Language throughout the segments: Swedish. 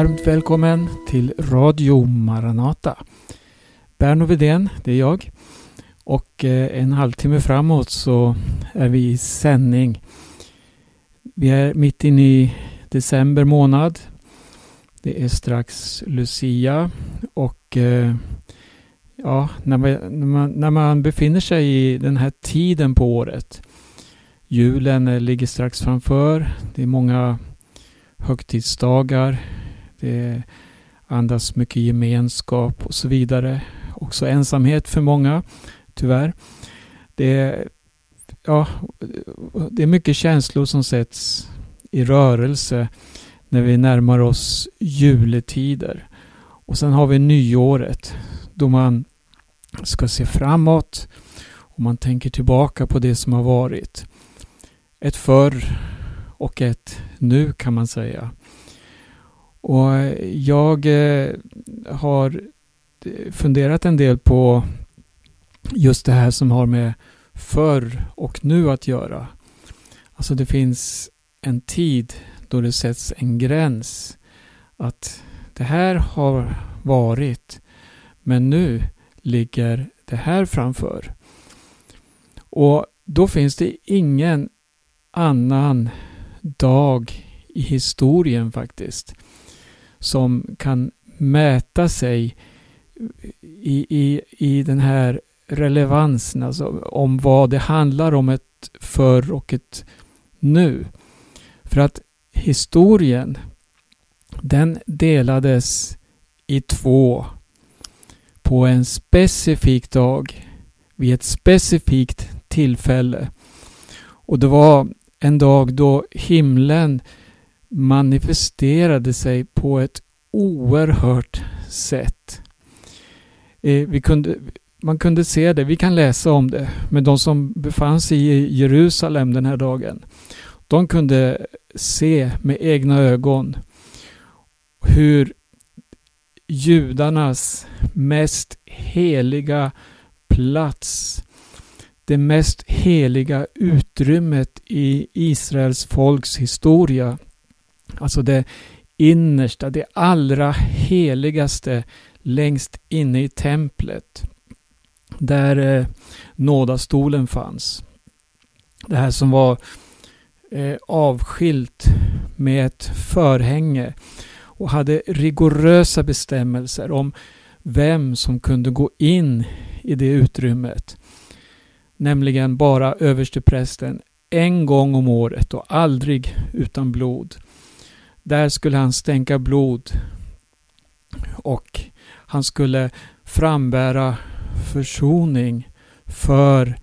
varmt välkommen till Radio Maranata. Berno Widén, det är jag. Och eh, en halvtimme framåt så är vi i sändning. Vi är mitt inne i december månad. Det är strax Lucia och eh, ja, när man, när, man, när man befinner sig i den här tiden på året. Julen ligger strax framför. Det är många högtidsdagar. Det andas mycket gemenskap och så vidare. Också ensamhet för många, tyvärr. Det är, ja, det är mycket känslor som sätts i rörelse när vi närmar oss juletider. Och sen har vi nyåret då man ska se framåt och man tänker tillbaka på det som har varit. Ett förr och ett nu kan man säga. Och jag eh, har eh, funderat en del på just det här som har med förr och nu att göra. Alltså det finns en tid då det sätts en gräns. Att det här har varit men nu ligger det här framför. Och då finns det ingen annan dag i historien faktiskt som kan mäta sig i, i, i den här relevansen, alltså om vad det handlar om ett förr och ett nu. För att historien, den delades i två på en specifik dag vid ett specifikt tillfälle. Och det var en dag då himlen manifesterade sig på ett oerhört sätt. Eh, vi kunde, man kunde se det, vi kan läsa om det, men de som befann sig i Jerusalem den här dagen, de kunde se med egna ögon hur judarnas mest heliga plats det mest heliga utrymmet i Israels folks historia. Alltså det innersta, det allra heligaste längst inne i templet. Där eh, nådastolen fanns. Det här som var eh, avskilt med ett förhänge och hade rigorösa bestämmelser om vem som kunde gå in i det utrymmet nämligen bara översteprästen, en gång om året och aldrig utan blod. Där skulle han stänka blod och han skulle frambära försoning för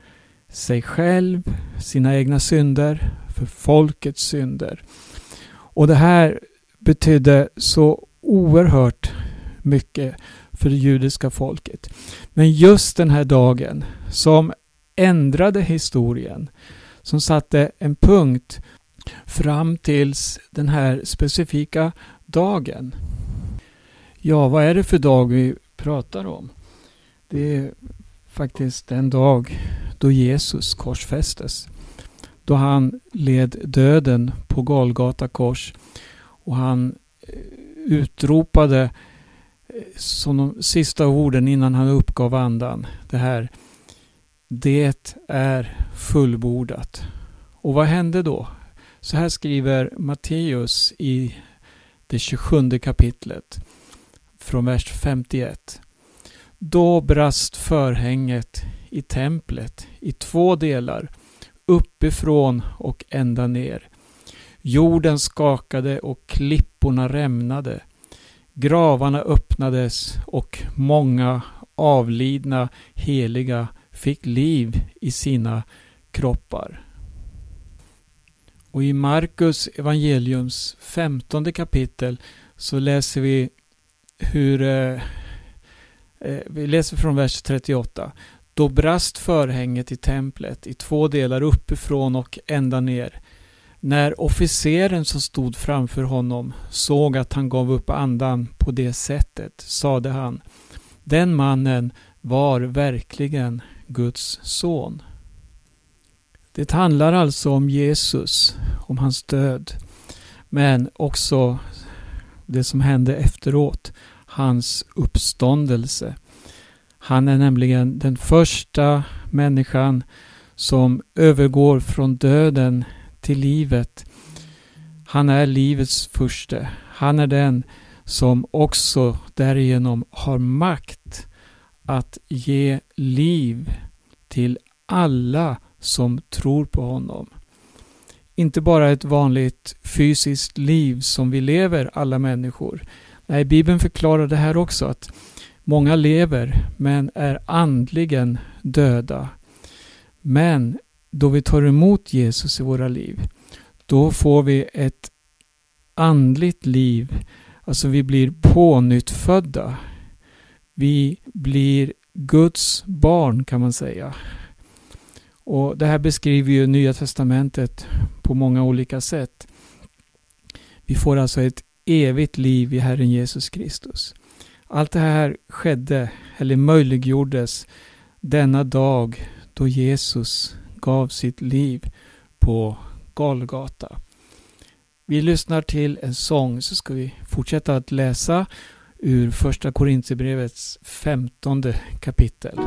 sig själv, sina egna synder, för folkets synder. Och det här betydde så oerhört mycket för det judiska folket. Men just den här dagen som ändrade historien. Som satte en punkt fram tills den här specifika dagen. Ja, vad är det för dag vi pratar om? Det är faktiskt den dag då Jesus korsfästes. Då han led döden på Golgata kors och han eh, utropade eh, som de sista orden innan han uppgav andan. Det här det är fullbordat. Och vad hände då? Så här skriver Matteus i det 27 kapitlet från vers 51. Då brast förhänget i templet i två delar, uppifrån och ända ner. Jorden skakade och klipporna rämnade. Gravarna öppnades och många avlidna heliga fick liv i sina kroppar. Och i Markus evangeliums femtonde kapitel så läser vi hur eh, eh vi läser från vers 38. Då brast förhänget i templet i två delar uppifrån och ända ner. När officeren som stod framför honom såg att han gav upp andan på det sättet sade han Den mannen var verkligen Guds son. Det handlar alltså om Jesus, om hans död, men också det som hände efteråt, hans uppståndelse. Han är nämligen den första människan som övergår från döden till livet. Han är livets första. Han är den som också därigenom har makt att ge liv till alla som tror på honom. Inte bara ett vanligt fysiskt liv som vi lever alla människor. Nej, Bibeln förklarar det här också att många lever men är andligen döda. Men då vi tar emot Jesus i våra liv, då får vi ett andligt liv. Alltså vi blir pånyttfödda. Vi blir Guds barn kan man säga. Och Det här beskriver ju Nya Testamentet på många olika sätt. Vi får alltså ett evigt liv i Herren Jesus Kristus. Allt det här skedde, eller möjliggjordes, denna dag då Jesus gav sitt liv på Golgata. Vi lyssnar till en sång så ska vi fortsätta att läsa ur första Korintierbrevets femtonde kapitel.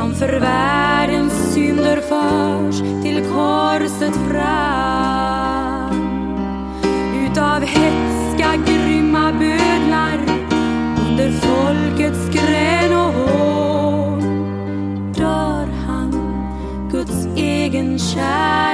som för världens synder förs till korset fram. Utav hetska grymma bödlar under folkets grän och hår dör han, Guds egen kärlek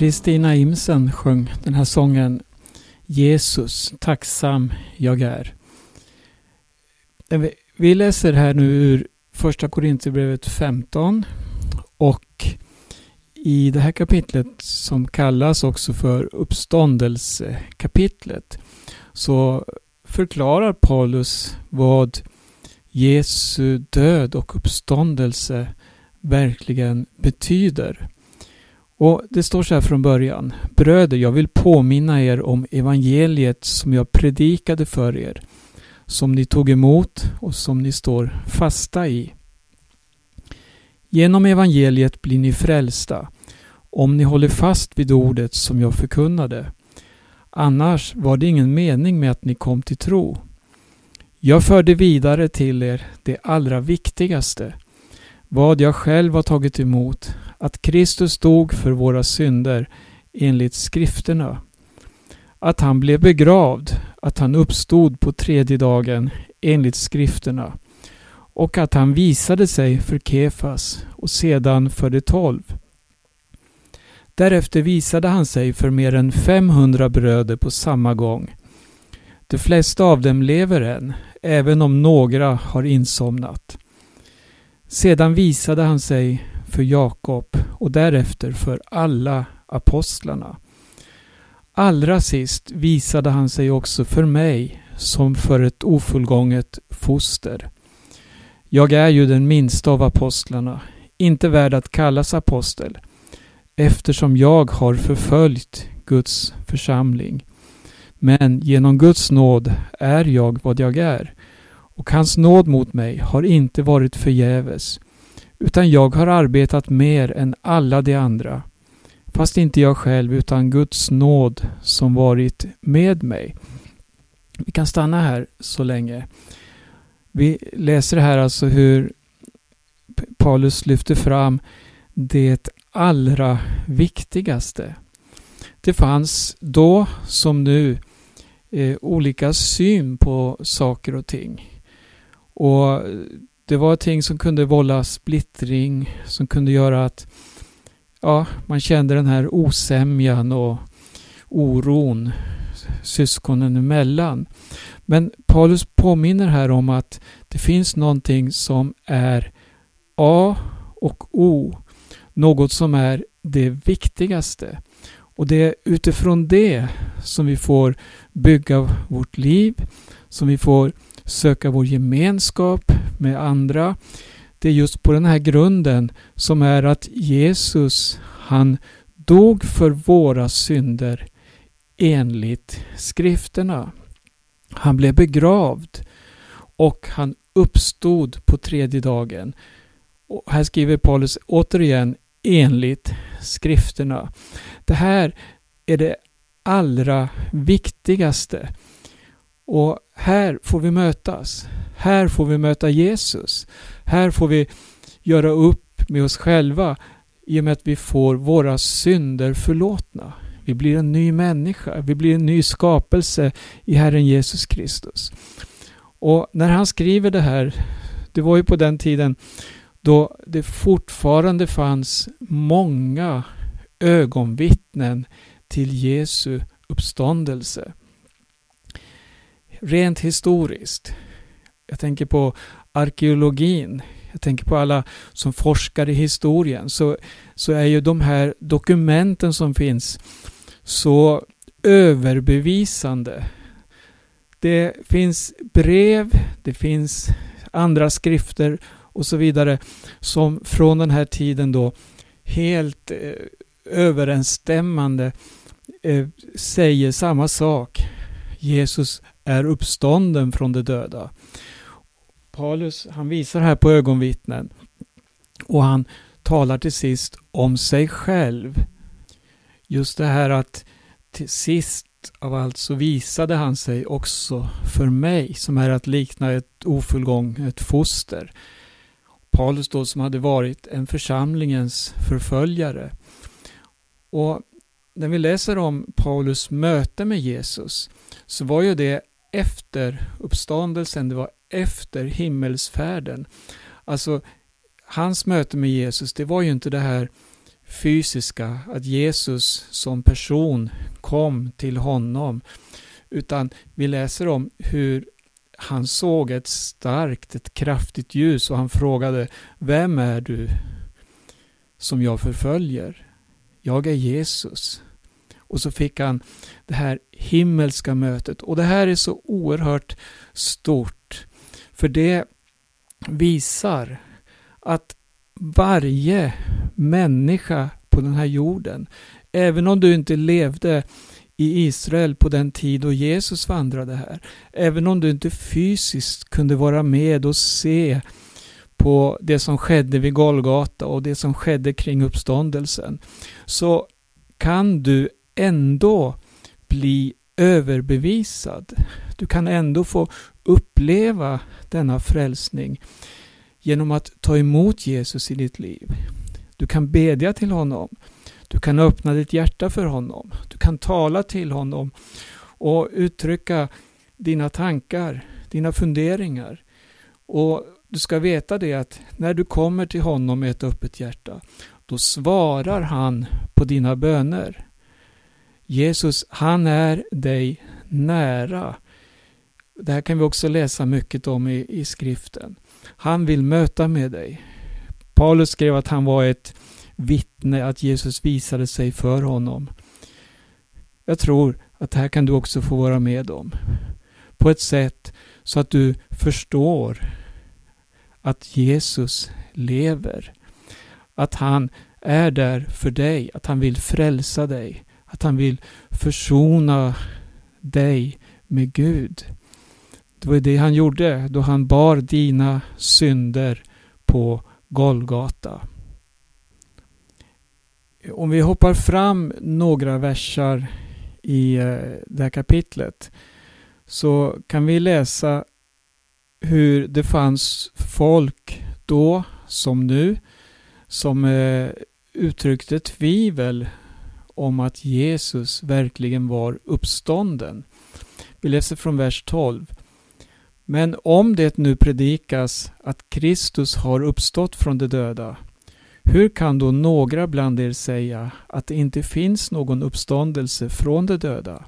Kristina Imsen sjöng den här sången Jesus, tacksam jag är. Eh, vi läser här nu ur första Korinthierbrevet 15 och i det här kapitlet som kallas också för uppståndelsekapitlet så förklarar Paulus vad Jesu död och uppståndelse verkligen betyder. Och Det står så här från början. Bröder, jag vill påminna er om evangeliet som jag predikade för er, som ni tog emot och som ni står fasta i. Genom evangeliet blir ni frälsta, om ni håller fast vid ordet som jag förkunnade. Annars var det ingen mening med att ni kom till tro. Jag förde vidare till er det allra viktigaste, vad jag själv har tagit emot, att Kristus dog för våra synder enligt skrifterna, att han blev begravd, att han uppstod på tredje dagen enligt skrifterna och att han visade sig för Kefas och sedan för de tolv. Därefter visade han sig för mer än 500 bröder på samma gång. De flesta av dem lever än, även om några har insomnat. Sedan visade han sig för Jakob och därefter för alla apostlarna. Allra sist visade han sig också för mig som för ett ofullgånget foster. Jag är ju den minsta av apostlarna, inte värd att kallas apostel, eftersom jag har förföljt Guds församling. Men genom Guds nåd är jag vad jag är, och hans nåd mot mig har inte varit förgäves, utan jag har arbetat mer än alla de andra, fast inte jag själv utan Guds nåd som varit med mig. Vi kan stanna här så länge. Vi läser här alltså hur Paulus lyfter fram det allra viktigaste. Det fanns då som nu eh, olika syn på saker och ting. Och det var ting som kunde vålla splittring, som kunde göra att ja, man kände den här osämjan och oron syskonen emellan. Men Paulus påminner här om att det finns någonting som är A och O. Något som är det viktigaste. Och det är utifrån det som vi får bygga vårt liv, som vi får söka vår gemenskap med andra. Det är just på den här grunden som är att Jesus, han dog för våra synder enligt skrifterna. Han blev begravd och han uppstod på tredje dagen. Och här skriver Paulus återigen enligt skrifterna. Det här är det allra viktigaste. Och här får vi mötas. Här får vi möta Jesus. Här får vi göra upp med oss själva i och med att vi får våra synder förlåtna. Vi blir en ny människa. Vi blir en ny skapelse i Herren Jesus Kristus. Och när han skriver det här, det var ju på den tiden då det fortfarande fanns många ögonvittnen till Jesu uppståndelse. Rent historiskt. Jag tänker på arkeologin. Jag tänker på alla som forskar i historien. Så, så är ju de här dokumenten som finns så överbevisande. Det finns brev, det finns andra skrifter och så vidare som från den här tiden då helt eh, överensstämmande eh, säger samma sak. Jesus är uppstånden från de döda. Paulus han visar här på ögonvittnen och han talar till sist om sig själv. Just det här att till sist av allt så visade han sig också för mig som är att likna ett ofullgånget foster. Paulus då som hade varit en församlingens förföljare. Och när vi läser om Paulus möte med Jesus så var ju det efter uppståndelsen, det var efter himmelsfärden. Alltså hans möte med Jesus, det var ju inte det här fysiska, att Jesus som person kom till honom. Utan vi läser om hur han såg ett starkt, ett kraftigt ljus och han frågade Vem är du som jag förföljer? jag är Jesus. Och så fick han det här himmelska mötet. Och det här är så oerhört stort. För det visar att varje människa på den här jorden, även om du inte levde i Israel på den tid då Jesus vandrade här, även om du inte fysiskt kunde vara med och se på det som skedde vid Golgata och det som skedde kring uppståndelsen, så kan du ändå bli överbevisad. Du kan ändå få uppleva denna frälsning genom att ta emot Jesus i ditt liv. Du kan bedja till honom. Du kan öppna ditt hjärta för honom. Du kan tala till honom och uttrycka dina tankar, dina funderingar. Och du ska veta det att när du kommer till honom med ett öppet hjärta, då svarar han på dina böner. Jesus, han är dig nära. Det här kan vi också läsa mycket om i, i skriften. Han vill möta med dig. Paulus skrev att han var ett vittne, att Jesus visade sig för honom. Jag tror att det här kan du också få vara med om. På ett sätt så att du förstår att Jesus lever. Att han är där för dig, att han vill frälsa dig, att han vill försona dig med Gud. Det var det han gjorde då han bar dina synder på Golgata. Om vi hoppar fram några versar i eh, det här kapitlet så kan vi läsa hur det fanns folk då som nu som eh, uttryckte tvivel om att Jesus verkligen var uppstånden. Vi läser från vers 12. Men om det nu predikas att Kristus har uppstått från de döda, hur kan då några bland er säga att det inte finns någon uppståndelse från de döda?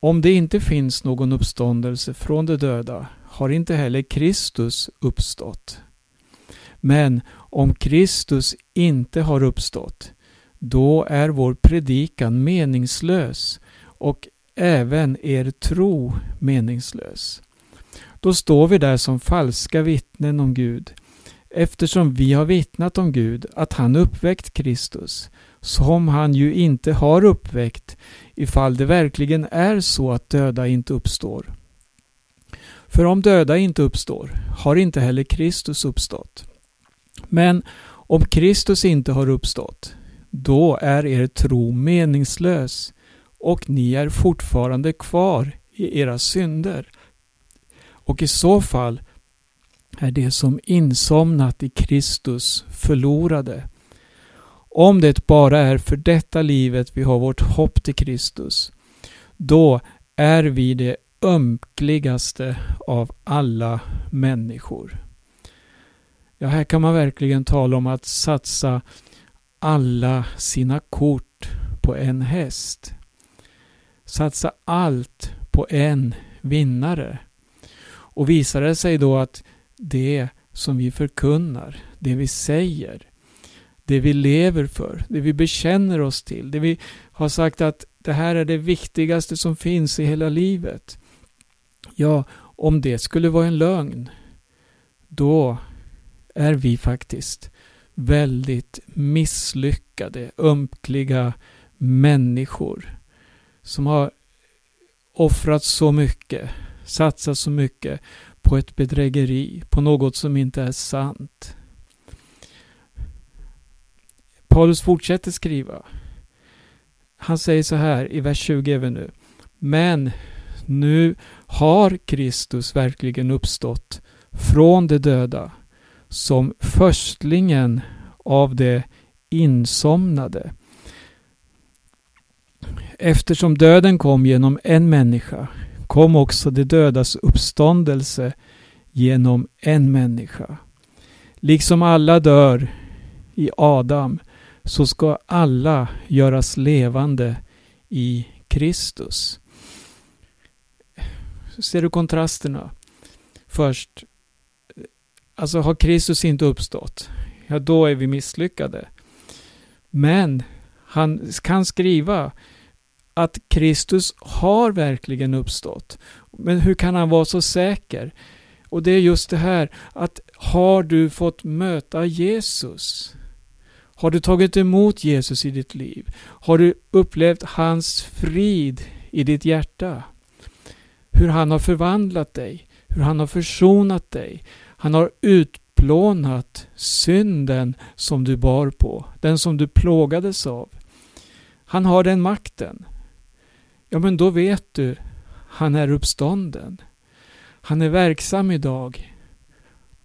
Om det inte finns någon uppståndelse från de döda har inte heller Kristus uppstått. Men om Kristus inte har uppstått, då är vår predikan meningslös och även er tro meningslös. Då står vi där som falska vittnen om Gud, eftersom vi har vittnat om Gud att han uppväckt Kristus, som han ju inte har uppväckt ifall det verkligen är så att döda inte uppstår. För om döda inte uppstår har inte heller Kristus uppstått. Men om Kristus inte har uppstått, då är er tro meningslös och ni är fortfarande kvar i era synder. Och i så fall är det som insomnat i Kristus förlorade. Om det bara är för detta livet vi har vårt hopp till Kristus, då är vi det ömkligaste av alla människor. Ja, här kan man verkligen tala om att satsa alla sina kort på en häst. Satsa allt på en vinnare. Och visar det sig då att det som vi förkunnar, det vi säger, det vi lever för, det vi bekänner oss till, det vi har sagt att det här är det viktigaste som finns i hela livet. Ja, om det skulle vara en lögn, då är vi faktiskt väldigt misslyckade, ömkliga människor som har offrat så mycket, satsat så mycket på ett bedrägeri, på något som inte är sant. Paulus fortsätter skriva. Han säger så här i vers 20 även nu. Men nu har Kristus verkligen uppstått från de döda som förstlingen av de insomnade. Eftersom döden kom genom en människa kom också de dödas uppståndelse genom en människa. Liksom alla dör i Adam så ska alla göras levande i Kristus. Ser du kontrasterna? Först, alltså har Kristus inte uppstått, ja då är vi misslyckade. Men Han kan skriva att Kristus har verkligen uppstått. Men hur kan han vara så säker? Och det är just det här att har du fått möta Jesus? Har du tagit emot Jesus i ditt liv? Har du upplevt hans frid i ditt hjärta? Hur han har förvandlat dig? Hur han har försonat dig? Han har utplånat synden som du bar på, den som du plågades av. Han har den makten. Ja, men då vet du, han är uppstånden. Han är verksam idag.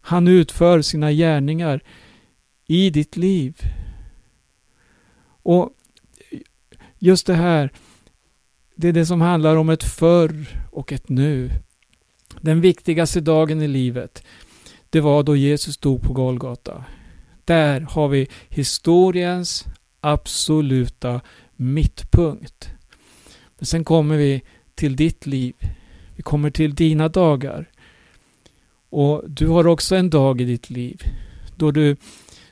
Han utför sina gärningar i ditt liv. Och just det här, det är det som handlar om ett förr och ett nu. Den viktigaste dagen i livet, det var då Jesus dog på Golgata. Där har vi historiens absoluta mittpunkt. Men sen kommer vi till ditt liv. Vi kommer till dina dagar. Och du har också en dag i ditt liv då du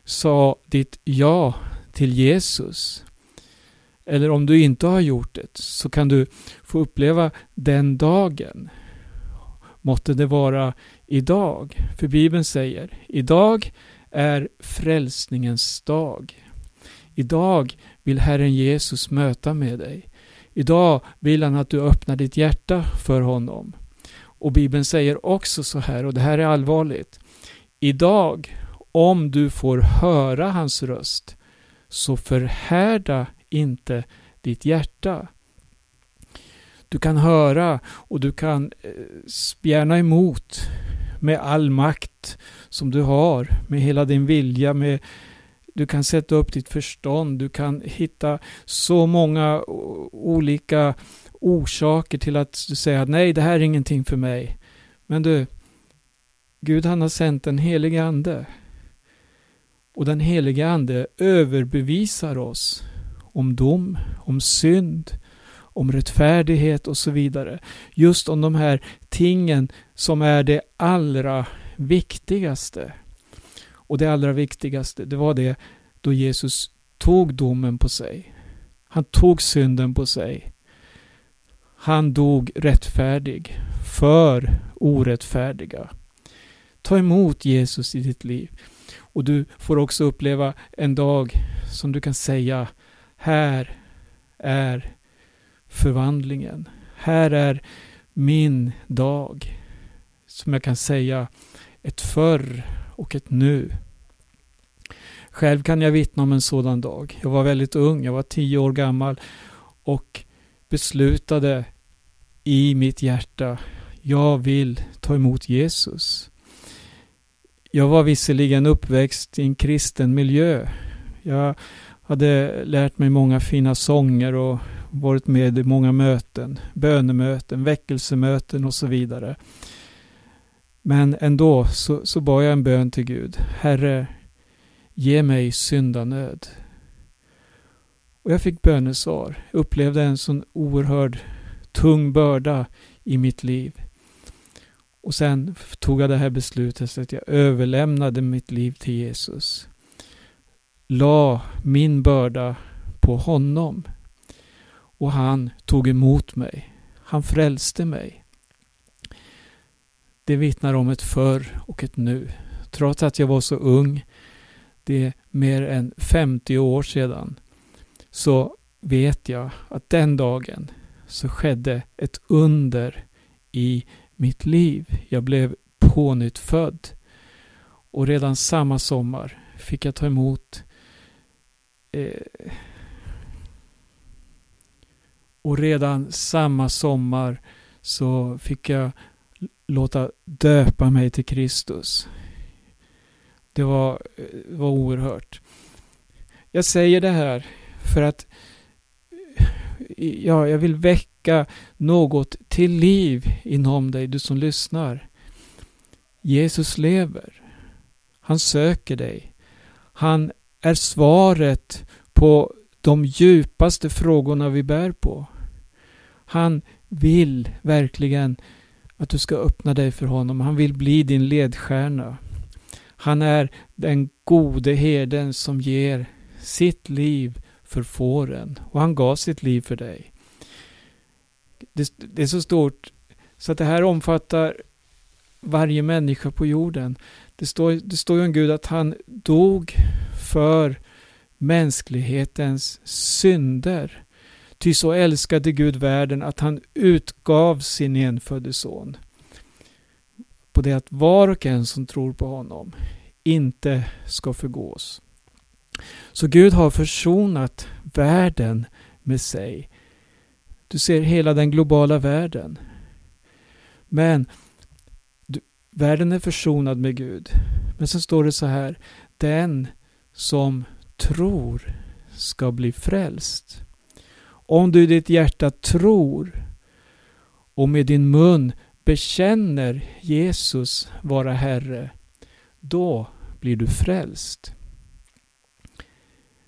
sa ditt ja till Jesus. Eller om du inte har gjort det så kan du få uppleva den dagen. Måtte det vara idag. För Bibeln säger idag är frälsningens dag. Idag vill Herren Jesus möta med dig. Idag vill han att du öppnar ditt hjärta för honom. Och Bibeln säger också så här, och det här är allvarligt. Idag, om du får höra hans röst, så förhärda inte ditt hjärta. Du kan höra och du kan eh, spjärna emot med all makt som du har, med hela din vilja, med du kan sätta upp ditt förstånd, du kan hitta så många olika orsaker till att du säger nej, det här är ingenting för mig. Men du, Gud han har sänt den helige Ande. Och den helige Ande överbevisar oss om dom, om synd, om rättfärdighet och så vidare. Just om de här tingen som är det allra viktigaste. Och det allra viktigaste, det var det då Jesus tog domen på sig. Han tog synden på sig. Han dog rättfärdig för orättfärdiga. Ta emot Jesus i ditt liv. Och du får också uppleva en dag som du kan säga här är förvandlingen. Här är min dag. Som jag kan säga ett förr och ett nu. Själv kan jag vittna om en sådan dag. Jag var väldigt ung, jag var tio år gammal och beslutade i mitt hjärta, jag vill ta emot Jesus. Jag var visserligen uppväxt i en kristen miljö. Jag hade lärt mig många fina sånger och varit med i många möten, bönemöten, väckelsemöten och så vidare. Men ändå så, så bad jag en bön till Gud. Herre, ge mig syndanöd. Och jag fick bönesvar. Jag upplevde en sån oerhörd tung börda i mitt liv. Och sen tog jag det här beslutet så att jag överlämnade mitt liv till Jesus. La min börda på honom. Och han tog emot mig. Han frälste mig. Det vittnar om ett förr och ett nu. Trots att jag var så ung, det är mer än 50 år sedan, så vet jag att den dagen så skedde ett under i mitt liv. Jag blev pånyttfödd. Och redan samma sommar fick jag ta emot eh, och redan samma sommar så fick jag låta döpa mig till Kristus. Det var, det var oerhört. Jag säger det här för att ja, jag vill väcka något till liv inom dig, du som lyssnar. Jesus lever. Han söker dig. Han är svaret på de djupaste frågorna vi bär på. Han vill verkligen att du ska öppna dig för honom. Han vill bli din ledstjärna. Han är den gode herden som ger sitt liv för fåren och han gav sitt liv för dig. Det, det är så stort så att det här omfattar varje människa på jorden. Det står, det står ju om Gud att han dog för mänsklighetens synder. Ty så älskade Gud världen att han utgav sin enfödde son. På det att var och en som tror på honom inte ska förgås. Så Gud har försonat världen med sig. Du ser hela den globala världen. Men du, världen är försonad med Gud. Men sen står det så här. Den som tror ska bli frälst. Om du i ditt hjärta tror och med din mun bekänner Jesus vara Herre, då blir du frälst.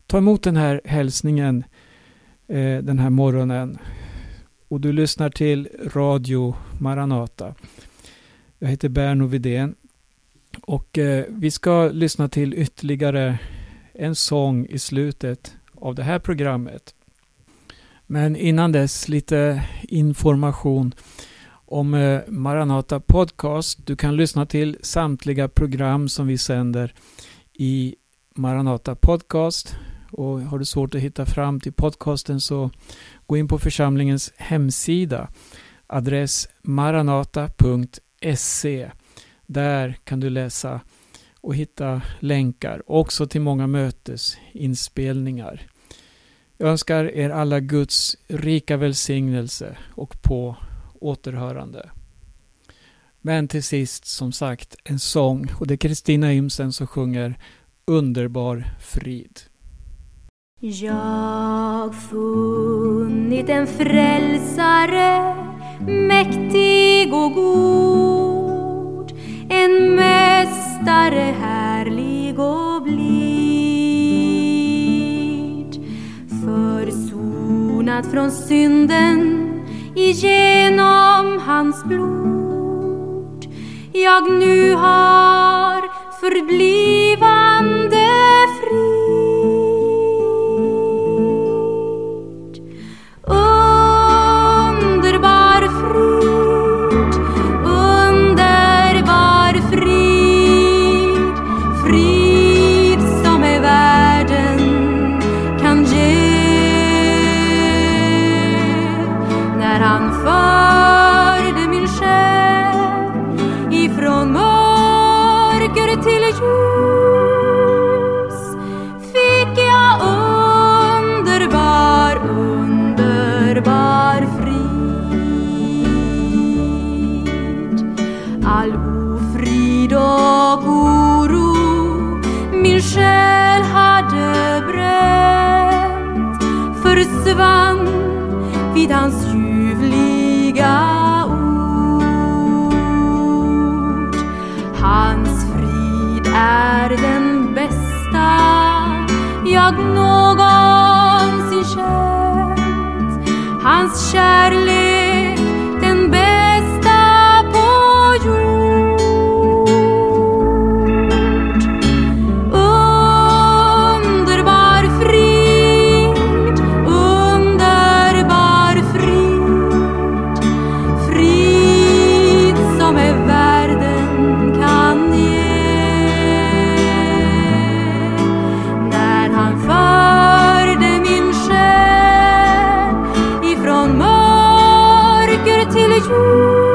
Ta emot den här hälsningen eh, den här morgonen och du lyssnar till Radio Maranata. Jag heter Berno Vidén och eh, vi ska lyssna till ytterligare en sång i slutet av det här programmet. Men innan dess lite information om eh, Maranata Podcast. Du kan lyssna till samtliga program som vi sänder i Maranata Podcast. Och har du svårt att hitta fram till podcasten så gå in på församlingens hemsida. Adress maranata.se. Där kan du läsa och hitta länkar också till många mötesinspelningar. Jag önskar er alla Guds rika välsignelse och på återhörande. Men till sist, som sagt, en sång och det är Kristina Imsen som sjunger Underbar frid. Jag funnit en frälsare mäktig och god en mästare härlig försonad från synden igenom hans blod. Jag nu har förblivande all ofrid och oro min själ hade bränt försvann vid hans ljuvliga ord. Hans frid är den bästa jag någonsin känt. Hans kärlek vilja